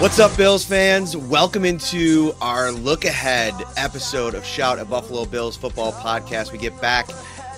What's up, Bills fans? Welcome into our look ahead episode of Shout at Buffalo Bills Football Podcast. We get back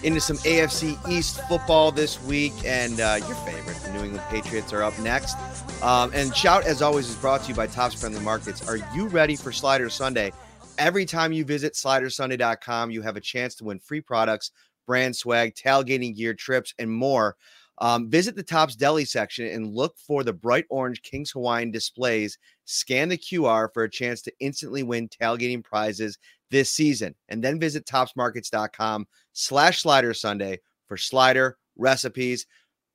into some AFC East football this week, and uh, your favorite, the New England Patriots, are up next. Um, and Shout, as always, is brought to you by Tops Friendly Markets. Are you ready for Slider Sunday? Every time you visit slidersunday.com, you have a chance to win free products, brand swag, tailgating gear, trips, and more. Um, visit the Tops Deli section and look for the bright orange King's Hawaiian displays. Scan the QR for a chance to instantly win tailgating prizes this season. And then visit topsmarkets.com slash slider Sunday for slider recipes.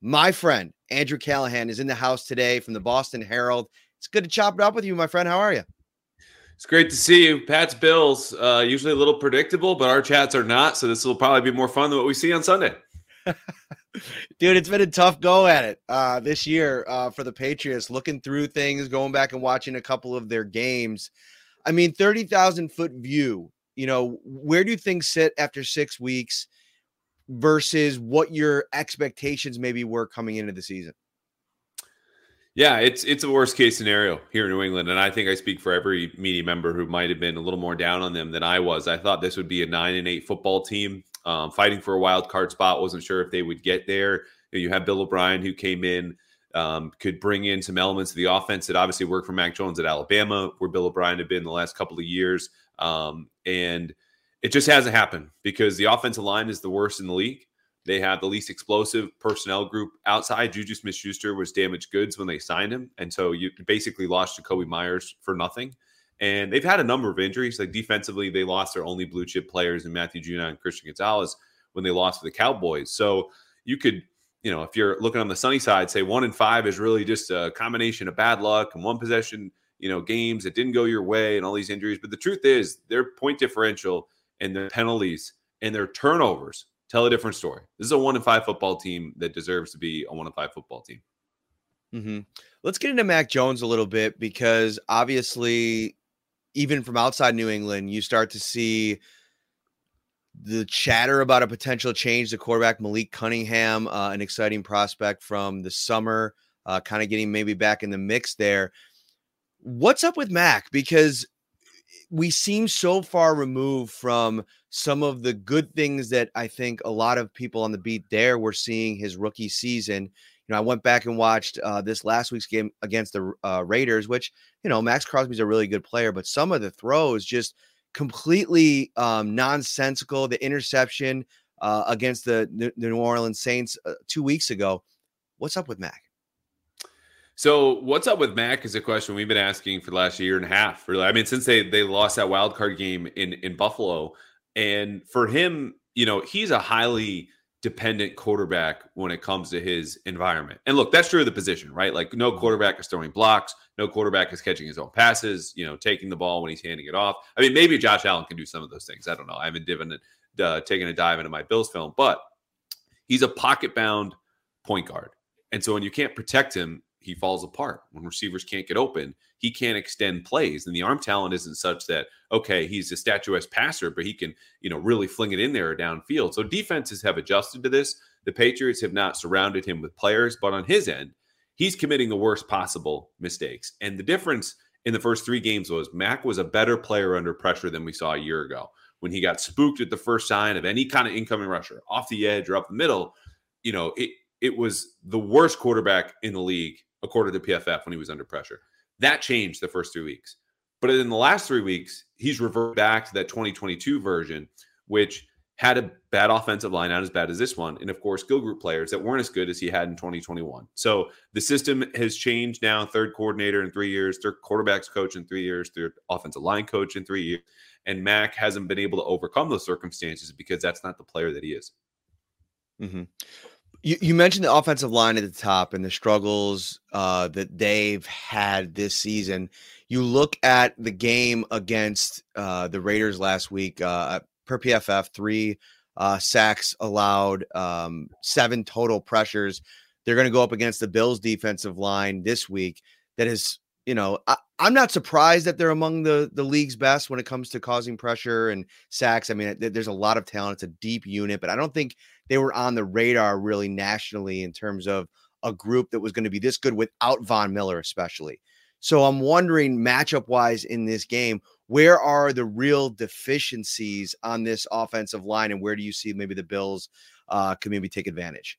My friend Andrew Callahan is in the house today from the Boston Herald. It's good to chop it up with you, my friend. How are you? It's great to see you. Pat's Bills, uh, usually a little predictable, but our chats are not. So this will probably be more fun than what we see on Sunday. Dude, it's been a tough go at it uh, this year uh, for the Patriots. Looking through things, going back and watching a couple of their games. I mean, thirty thousand foot view. You know, where do things sit after six weeks versus what your expectations maybe were coming into the season? Yeah, it's it's a worst case scenario here in New England, and I think I speak for every media member who might have been a little more down on them than I was. I thought this would be a nine and eight football team um, fighting for a wild card spot. Wasn't sure if they would get there. You, know, you have Bill O'Brien who came in, um, could bring in some elements of the offense that obviously worked for Mac Jones at Alabama, where Bill O'Brien had been the last couple of years. Um, and it just hasn't happened because the offensive line is the worst in the league. They have the least explosive personnel group outside. Juju Smith Schuster was damaged goods when they signed him. And so you basically lost Jakobi Meyers for nothing. And they've had a number of injuries. Like defensively, they lost their only blue chip players in Matthew Judon and Christian Gonzalez when they lost to the Cowboys. So you could, you know, if you're looking on the sunny side, say one and five is really just a combination of bad luck and one possession, you know, games that didn't go your way and all these injuries. But the truth is, their point differential and their penalties and their turnovers tell a different story. This is a one and five football team that deserves to be a one and five football team. Mm-hmm. Let's get into Mac Jones a little bit because obviously even from outside New England, you start to see the chatter about a potential change. The quarterback Malik Cunningham, uh, an exciting prospect from the summer, uh, kind of getting maybe back in the mix there. What's up with Mac? Because we seem so far removed from some of the good things that I think a lot of people on the beat there were seeing his rookie season you know, I went back and watched uh, this last week's game against the uh, Raiders, which you know Maxx Crosby's a really good player, but some of the throws just completely um, nonsensical. The interception uh, against the, the New Orleans Saints uh, two weeks ago. What's up with Mac? So, what's up with Mac is a question we've been asking for the last year and a half. Really, I mean, since they they lost that wild card game in in Buffalo, and for him, you know, he's a highly dependent quarterback when it comes to his environment. And look, that's true of the position, right? Like no mm-hmm. quarterback is throwing blocks, no quarterback is catching his own passes, you know, taking the ball when he's handing it off. I mean, maybe Josh Allen can do some of those things. I don't know. I haven't diven, uh, taken a dive into my Bills film, but he's a pocket bound point guard. And so when you can't protect him, he falls apart. When receivers can't get open, he can't extend plays. And the arm talent isn't such that, okay, he's a statuesque passer, but he can, you know, really fling it in there or downfield. So defenses have adjusted to this. The Patriots have not surrounded him with players, but on his end, he's committing the worst possible mistakes. And the difference in the first three games was Mac was a better player under pressure than we saw a year ago when he got spooked at the first sign of any kind of incoming rusher off the edge or up the middle. You know, it it was the worst quarterback in the league according to PFF when he was under pressure. That changed the first three weeks. But in the last three weeks, he's reverted back to that 2022 version, which had a bad offensive line, not as bad as this one. And of course, skill group players that weren't as good as he had in 2021. So the system has changed now. Third coordinator in three years, third quarterbacks coach in three years, third offensive line coach in three years. And Mac hasn't been able to overcome those circumstances because that's not the player that he is. Mm-hmm. You, you, mentioned the offensive line at the top and the struggles uh, that they've had this season. You look at the game against uh, the Raiders last week uh, per PFF, three uh, sacks allowed, um, seven total pressures. They're going to go up against the Bills' defensive line this week. That is, you know, I, am not surprised that they're among the the league's best when it comes to causing pressure and sacks. I mean, there's a lot of talent. It's a deep unit, but I don't think they were on the radar really nationally in terms of a group that was going to be this good without Von Miller, especially. So I'm wondering, matchup wise in this game, where are the real deficiencies on this offensive line, and where do you see maybe the Bills uh, can maybe take advantage?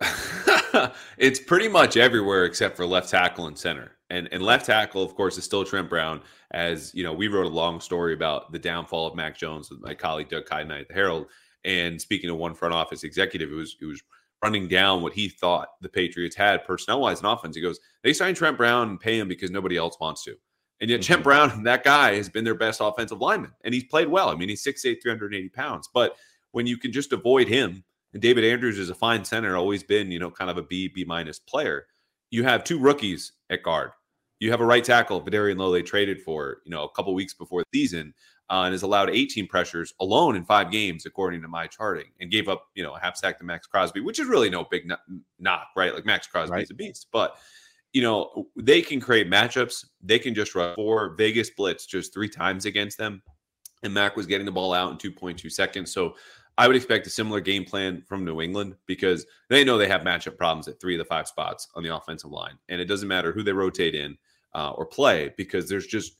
it's pretty much everywhere except for left tackle and center. And and left tackle, of course, is still Trent Brown. As you know, we wrote a long story about the downfall of Mac Jones with my colleague Doug Kyed at the Herald. And speaking to one front office executive, it was it was running down what he thought the Patriots had personnel wise and offense. He goes, they signed Trent Brown and pay him because nobody else wants to. And yet, mm-hmm. Trent Brown, that guy, has been their best offensive lineman, and he's played well. I mean, he's 6'8, 380 pounds. But when you can just avoid him, and David Andrews is a fine center, always been, you know, kind of a B, B minus player, you have two rookies at guard. You have a right tackle, Vederian Lowe, they traded for, you know, a couple weeks before the season uh, and has allowed 18 pressures alone in five games, according to my charting, and gave up, you know, a half sack to Maxx Crosby, which is really no big knock, right? Like Maxx Crosby right. is a beast, but you know, they can create matchups. They can just run four Vegas blitz just three times against them. And Mac was getting the ball out in 2.2 seconds. So I would expect a similar game plan from New England because they know they have matchup problems at three of the five spots on the offensive line. And it doesn't matter who they rotate in uh, or play because there's just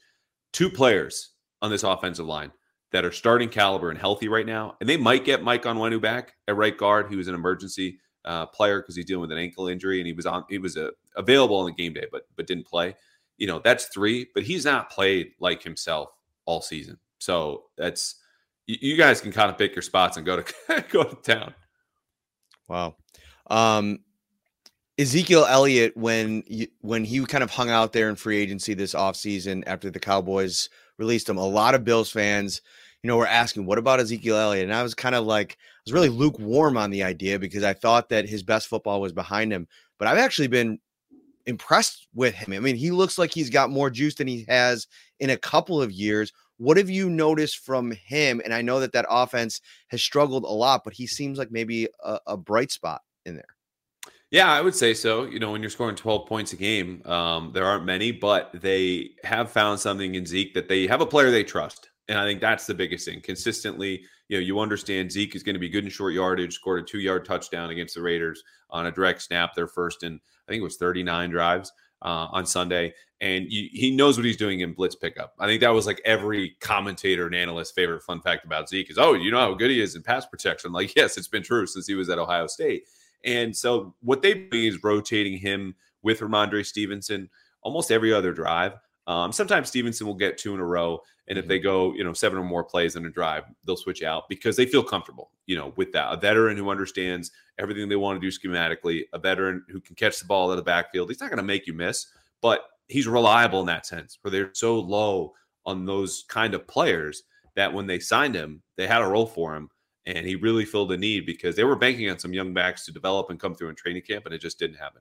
two players on this offensive line that are starting caliber and healthy right now. And they might get Mike Onwenu back at right guard. He was an emergency uh, player because he's dealing with an ankle injury and he was on he was uh, available on the game day but but didn't play. You know, that's three, but he's not played like himself all season. So that's you, you guys can kind of pick your spots and go to go to town. Wow. Um Ezekiel Elliott, when you, when he kind of hung out there in free agency this offseason after the Cowboys released him, a lot of Bills fans, you know, were asking, what about Ezekiel Elliott? And I was kind of like, I was really lukewarm on the idea because I thought that his best football was behind him. But I've actually been impressed with him. I mean, he looks like he's got more juice than he has in a couple of years. What have you noticed from him? And I know that that offense has struggled a lot, but he seems like maybe a, a bright spot in there. Yeah, I would say so. You know, when you're scoring 12 points a game, um, there aren't many, but they have found something in Zeke that they have a player they trust. And I think that's the biggest thing. Consistently, you know, you understand Zeke is going to be good in short yardage, scored a two yard touchdown against the Raiders on a direct snap, their first in, I think it was 39 drives uh, on Sunday. And you, he knows what he's doing in blitz pickup. I think that was like every commentator and analyst favorite fun fact about Zeke is, oh, you know how good he is in pass protection. Like, yes, it's been true since he was at Ohio State. And so what they do is rotating him with Rhamondre Stevenson almost every other drive. Um, sometimes Stevenson will get two in a row, and if they mm-hmm. go, you know, seven or more plays in a drive, they'll switch out because they feel comfortable, you know, with that. A veteran who understands everything they want to do schematically, a veteran who can catch the ball out of the backfield. He's not going to make you miss, but he's reliable in that sense. Where they're so low on those kind of players that when they signed him, they had a role for him, and he really filled a need because they were banking on some young backs to develop and come through in training camp, and it just didn't happen.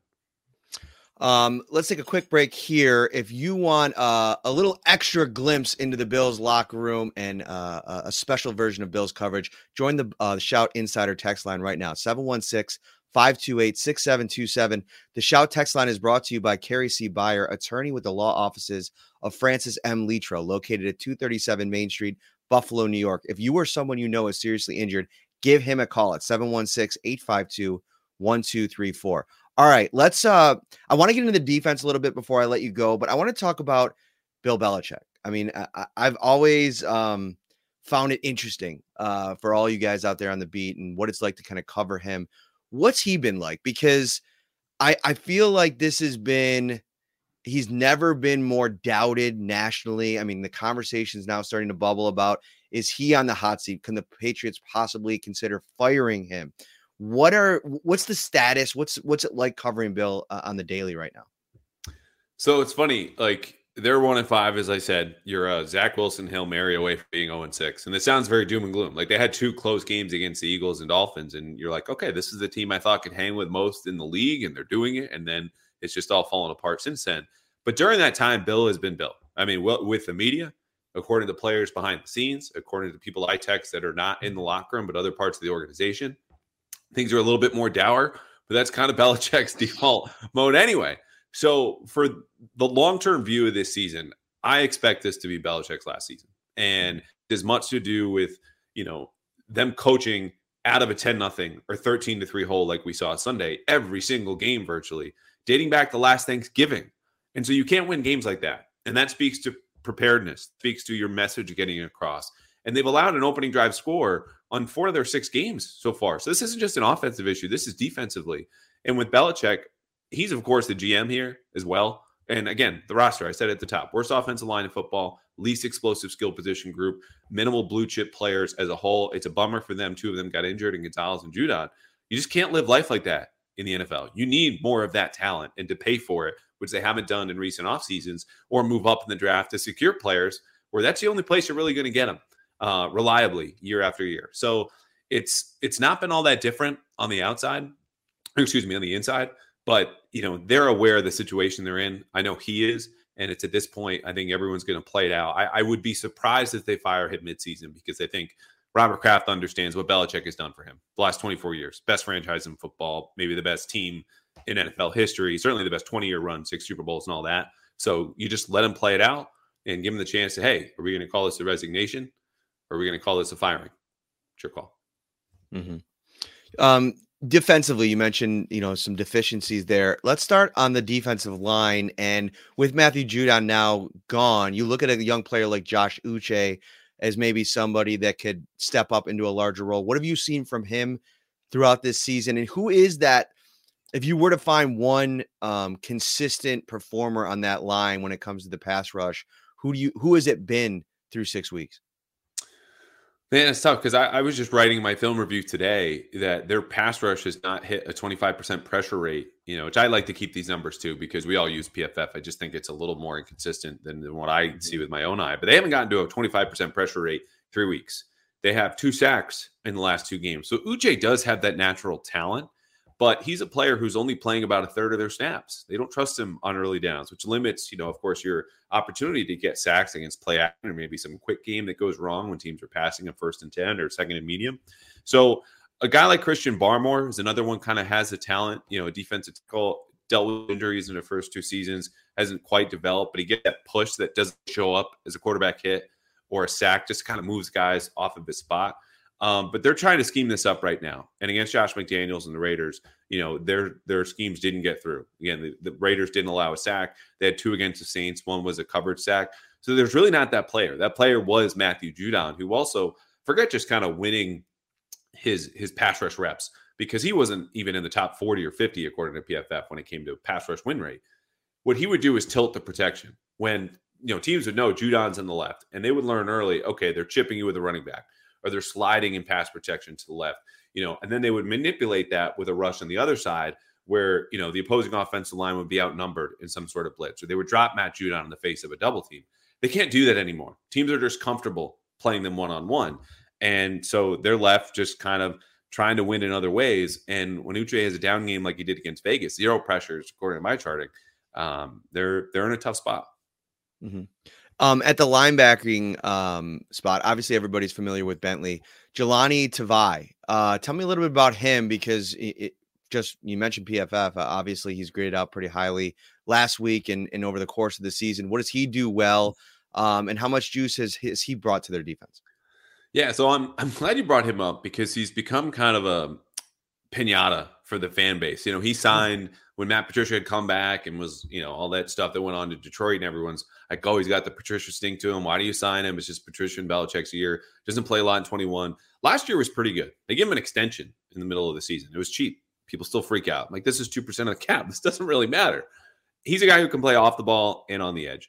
Um, let's take a quick break here. If you want uh, a little extra glimpse into the Bills locker room and uh, a special version of Bills coverage, join the uh, Shout Insider text line right now 716 528 6727. The Shout text line is brought to you by Carrie C. Byer, attorney with the law offices of Francis M. Letro, located at 237 Main Street, Buffalo, New York. If you or someone you know is seriously injured, give him a call at 716 852 1234. All right, let's uh I want to get into the defense a little bit before I let you go, but I want to talk about Bill Belichick. I mean, I, have always um found it interesting uh for all you guys out there on the beat and what it's like to kind of cover him what's he been like? Because I I feel like this has been he's never been more doubted nationally. I mean, the conversation is now starting to bubble about is he on the hot seat? Can the Patriots possibly consider firing him? What are what's the status? What's what's it like covering Bill uh, on the daily right now? So it's funny, like they're one and five, as I said. You're a Zach Wilson Hail Mary away from being 0 and 6. And it sounds very doom and gloom. Like they had two close games against the Eagles and Dolphins. And you're like, okay, this is the team I thought could hang with most in the league, and they're doing it. And then it's just all fallen apart since then. But during that time, Bill has been Bill. I mean, with the media, according to players behind the scenes, according to people I text that are not in the locker room, but other parts of the organization, things are a little bit more dour. But that's kind of Belichick's default mode anyway. So for the long term view of this season, I expect this to be Belichick's last season, and as much to do with you know them coaching out of a 10 nothing or 13 to 3 hole like we saw Sunday every single game virtually dating back to last Thanksgiving. And so you can't win games like that. And that speaks to preparedness, speaks to your message getting across. And they've allowed an opening drive score on four of their six games so far. So this isn't just an offensive issue, this is defensively. And with Belichick, he's of course the GM here as well. And again, the roster, I said at the top, worst offensive line in football, least explosive skill position group, minimal blue chip players as a whole. It's a bummer for them. Two of them got injured, and Gonzalez and Judon. You just can't live life like that in the NFL. You need more of that talent and to pay for it, which they haven't done in recent off seasons, or move up in the draft to secure players where that's the only place you're really going to get them uh, reliably year after year. So it's it's not been all that different on the outside, excuse me, on the inside. But you know they're aware of the situation they're in. I know he is, and it's at this point I think everyone's going to play it out. I, I, would be surprised if they fire him midseason because I think Robert Kraft understands what Belichick has done for him the last 24 years. Best franchise in football, maybe the best team in NFL history, certainly the best 20 year run, six Super Bowls and all that. So you just let him play it out and give him the chance to, hey, are we going to call this a resignation? Or are we going to call this a firing? It's your call. Mm-hmm. Um, defensively you mentioned you know some deficiencies there let's start on the defensive line and with matthew judon now gone you look at a young player like josh uche as maybe somebody that could step up into a larger role? What have you seen from him throughout this season? And who is that if you were to find one um, consistent performer on that line when it comes to the pass rush who do you who has it been through six weeks Man, it's tough because I, I, was just writing my film review today that their pass rush has not hit a 25% pressure rate, you know, which I like to keep these numbers too because we all use PFF. I just think it's a little more inconsistent than, than what I see with my own eye. But they haven't gotten to a 25% pressure rate three weeks. They have two sacks in the last two games. So Uche does have that natural talent but he's a player who's only playing about a third of their snaps. They don't trust him on early downs, which limits, you know, of course, your opportunity to get sacks against play action or maybe some quick game that goes wrong when teams are passing a first and 10 or second and medium. So a guy like Christian Barmore is another one kind of has the talent, you know, defensive tackle dealt with injuries in the first two seasons, hasn't quite developed, but he gets that push that doesn't show up as a quarterback hit or a sack, just kind of moves guys off of his spot. Um, but they're trying to scheme this up right now. And against Josh McDaniels and the Raiders, you know, their their schemes didn't get through. Again, the, the, Raiders didn't allow a sack. They had two against the Saints. One was a covered sack. So there's really not that player. That player was Matthew Judon, who also forget just kind of winning his his pass rush reps because he wasn't even in the top 40 or 50 according to PFF when it came to pass rush win rate. What he would do is tilt the protection when you know teams would know Judon's on the left, and they would learn early. Okay, they're chipping you with a running back or they're sliding in pass protection to the left, you know, and then they would manipulate that with a rush on the other side where, you know, the opposing offensive line would be outnumbered in some sort of blitz, or they would drop Matt Judon in the face of a double team. They can't do that anymore. Teams are just comfortable playing them one on one. And so they're left just kind of trying to win in other ways. And when Uche has a down game like he did against Vegas, zero pressures, according to my charting, um, they're they're in a tough spot. Mm-hmm. Um, at the linebacking um, spot, obviously everybody's familiar with Bentley. Jahlani Tavai. Uh, tell me a little bit about him because it, it, just you mentioned PFF. Uh, obviously, he's graded out pretty highly last week and, and over the course of the season. What does he do well? Um, and how much juice has, has he brought to their defense? Yeah, so I'm I'm glad you brought him up because he's become kind of a pinata for the fan base. You know, he signed when Matt Patricia had come back and was, you know, all that stuff that went on to Detroit and everyone's like, oh, he's got the Patricia stink to him. Why do you sign him? It's just Patricia and Belichick's year. Doesn't play a lot in 21. Last year was pretty good. They gave him an extension in the middle of the season. It was cheap. People still freak out. Like, this is 2% of the cap. This doesn't really matter. He's a guy who can play off the ball and on the edge.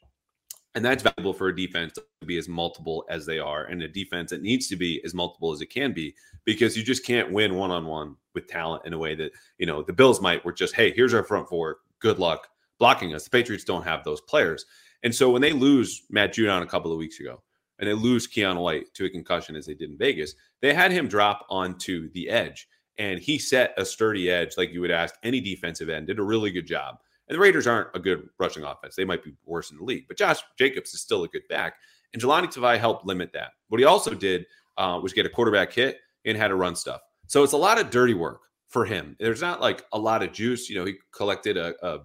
And that's valuable for a defense to be as multiple as they are, and a defense that needs to be as multiple as it can be, because you just can't win one on one with talent in a way that you know the Bills might. Were just, hey, here's our front four. Good luck blocking us. The Patriots don't have those players, and so when they lose Matt Judon a couple of weeks ago, and they lose Keion White to a concussion as they did in Vegas, they had him drop onto the edge, and he set a sturdy edge like you would ask any defensive end. Did a really good job. And the Raiders aren't a good rushing offense. They might be worse in the league, but Josh Jacobs is still a good back. And Jahlani Tavai helped limit that. What he also did uh, was get a quarterback hit and had to run stuff. So it's a lot of dirty work for him. There's not like a lot of juice. You know, he collected a, a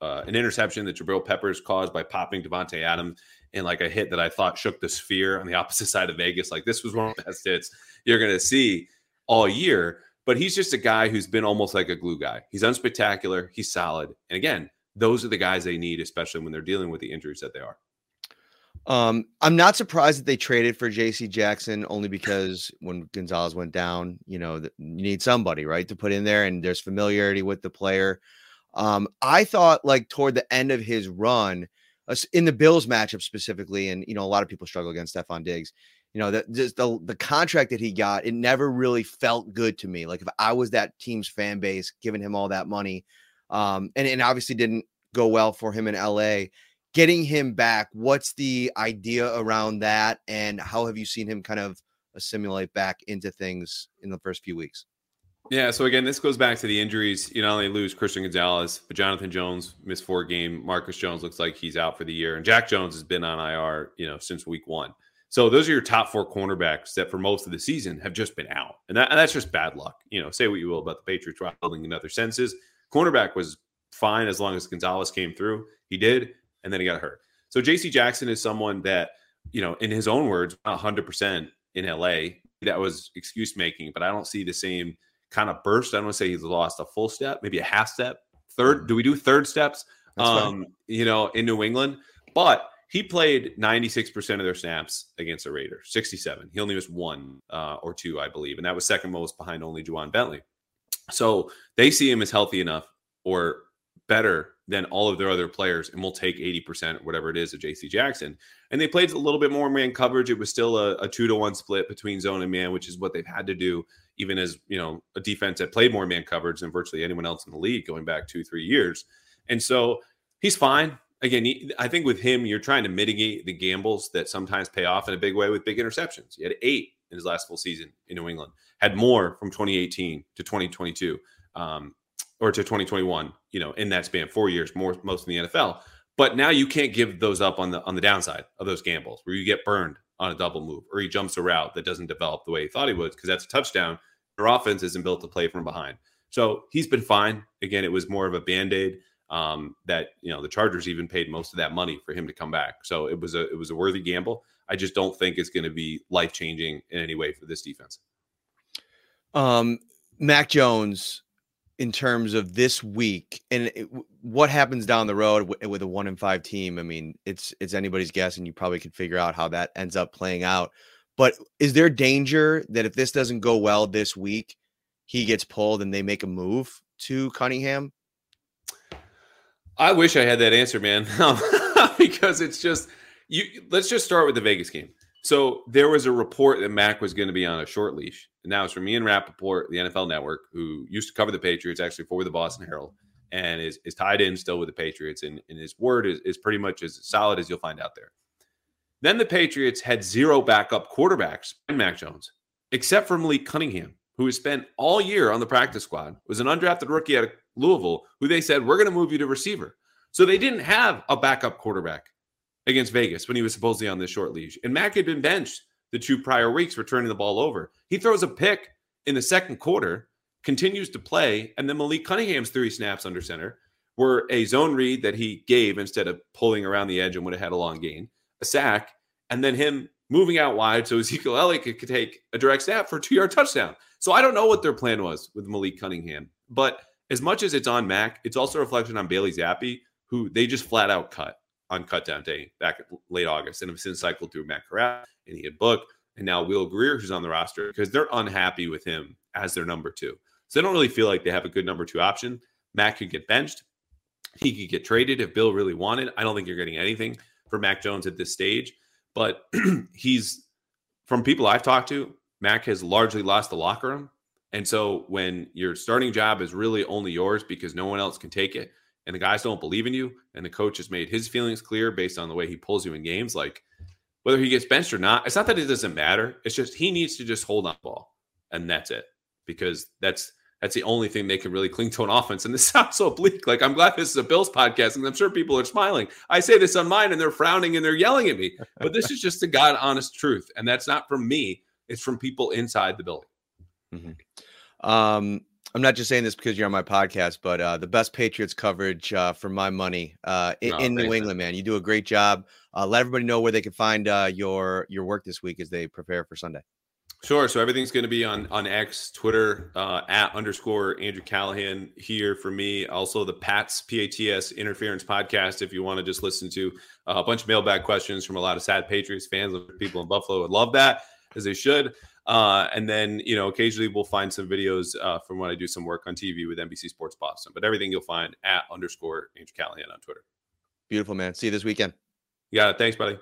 uh, an interception that Jabril Peppers caused by popping Davante Adams and like a hit that I thought shook the sphere on the opposite side of Vegas. Like this was one of the best hits you're going to see all year but he's just a guy who's been almost like a glue guy. He's unspectacular, he's solid. And again, those are the guys they need, especially when they're dealing with the injuries that they are. Um, I'm not surprised that they traded for JC Jackson only because when Gonzalez went down, you know, you need somebody, right, to put in there, and there's familiarity with the player. Um, I thought like toward the end of his run, in the Bills matchup specifically, and you know, a lot of people struggle against Stefon Diggs you know, that just the the contract that he got, it never really felt good to me. Like if I was that team's fan base, giving him all that money, um, and and obviously didn't go well for him in LA. Getting him back, what's the idea around that, and how have you seen him kind of assimilate back into things in the first few weeks? Yeah, so again, this goes back to the injuries. You not only lose Christian Gonzalez, but Jonathan Jones missed four game. Marcus Jones looks like he's out for the year, and Jack Jones has been on IR, you know, since week one. So those are your top four cornerbacks that for most of the season have just been out. And, that, and that's just bad luck. You know, say what you will about the Patriots building in other senses. Cornerback was fine as long as Gonzalez came through. He did, and then he got hurt. So JC Jackson is someone that, you know, in his own words, 100% in LA. That was excuse making, but I don't see the same kind of burst. I don't want to say he's lost a full step, maybe a half step. Third, do we do third steps? um, you know, in New England. But he played 96% of their snaps against the Raiders, 67. He only missed one uh, or two, I believe. And that was second most behind only Ja'Whaun Bentley. So they see him as healthy enough or better than all of their other players and will take 80%, whatever it is, of JC Jackson. And they played a little bit more man coverage. It was still a, a two to one split between zone and man, which is what they've had to do, even as, you know, a defense that played more man coverage than virtually anyone else in the league going back two, three years. And so he's fine again, I think with him, you're trying to mitigate the gambles that sometimes pay off in a big way with big interceptions. He had eight in his last full season in New England, had more from 2018 to 2022 um, or to 2021, you know, in that span, four years, more most in the NFL. But now you can't give those up on the on the downside of those gambles where you get burned on a double move or he jumps a route that doesn't develop the way he thought he would because that's a touchdown. Their offense isn't built to play from behind. So he's been fine. Again, it was more of a band-aid um, that you know the Chargers even paid most of that money for him to come back. So it was a it was a worthy gamble. I just don't think it's going to be life changing in any way for this defense. Um, Mac Jones, in terms of this week and it, what happens down the road w- with a one in five team. I mean, it's it's anybody's guess, and you probably can figure out how that ends up playing out. But is there danger that if this doesn't go well this week, he gets pulled and they make a move to Cunningham? I wish I had that answer, man, um, because it's just you. Let's just start with the Vegas game. So there was a report that Mac was going to be on a short leash, and now it's from Ian Rapoport, the NFL Network, who used to cover the Patriots, actually for the Boston Herald, and is, is tied in still with the Patriots, and, and his word is, is pretty much as solid as you'll find out there. Then the Patriots had zero backup quarterbacks in Mac Jones, except for Malik Cunningham, who has spent all year on the practice squad, was an undrafted rookie at Louisville, who they said, we're going to move you to receiver. So they didn't have a backup quarterback against Vegas when he was supposedly on this short leash. And Mac had been benched the two prior weeks, for turning the ball over. He throws a pick in the second quarter continues to play. And then Malik Cunningham's three snaps under center were a zone read that he gave instead of pulling around the edge and would have had a long gain, a sack, and then him moving out wide so Ezekiel Elliott could, could take a direct snap for a two yard touchdown. So I don't know what their plan was with Malik Cunningham, but as much as it's on Mac, it's also a reflection on Bailey Zappe, who they just flat out cut on cutdown day back late August and have since cycled through Matt Corral and Ian Book and now Will Grier, who's on the roster, because they're unhappy with him as their number two. So they don't really feel like they have a good number two option. Mac could get benched. He could get traded if Bill really wanted. I don't think you're getting anything for Mac Jones at this stage, but he's from people I've talked to, Mac has largely lost the locker room. And so when your starting job is really only yours because no one else can take it, and the guys don't believe in you, and the coach has made his feelings clear based on the way he pulls you in games, like whether he gets benched or not, it's not that it doesn't matter. It's just he needs to just hold on ball, and that's it, because that's that's the only thing they can really cling to an offense. And this sounds so bleak. Like I'm glad this is a Bills podcast, and I'm sure people are smiling. I say this on mine, and they're frowning and they're yelling at me. But this is just the God honest truth, and that's not from me. It's from people inside the building. Mm-hmm. Um, I'm not just saying this because you're on my podcast, but uh, the best Patriots coverage uh, for my money uh, in, in New England, man. You do a great job. Uh, let everybody know where they can find uh, your your work this week as they prepare for Sunday. Sure. So everything's going to be on on X, Twitter uh, at underscore Andrew Callahan here for me. Also the Pats PATS Interference podcast. If you want to just listen to a bunch of mailbag questions from a lot of sad Patriots fans, people in Buffalo would love that as they should. Uh, and then, you know, occasionally we'll find some videos uh, from when I do some work on TV with NBC Sports Boston. But everything you'll find at underscore Andrew Callahan on Twitter. Beautiful, man. See you this weekend. Yeah. Thanks, buddy.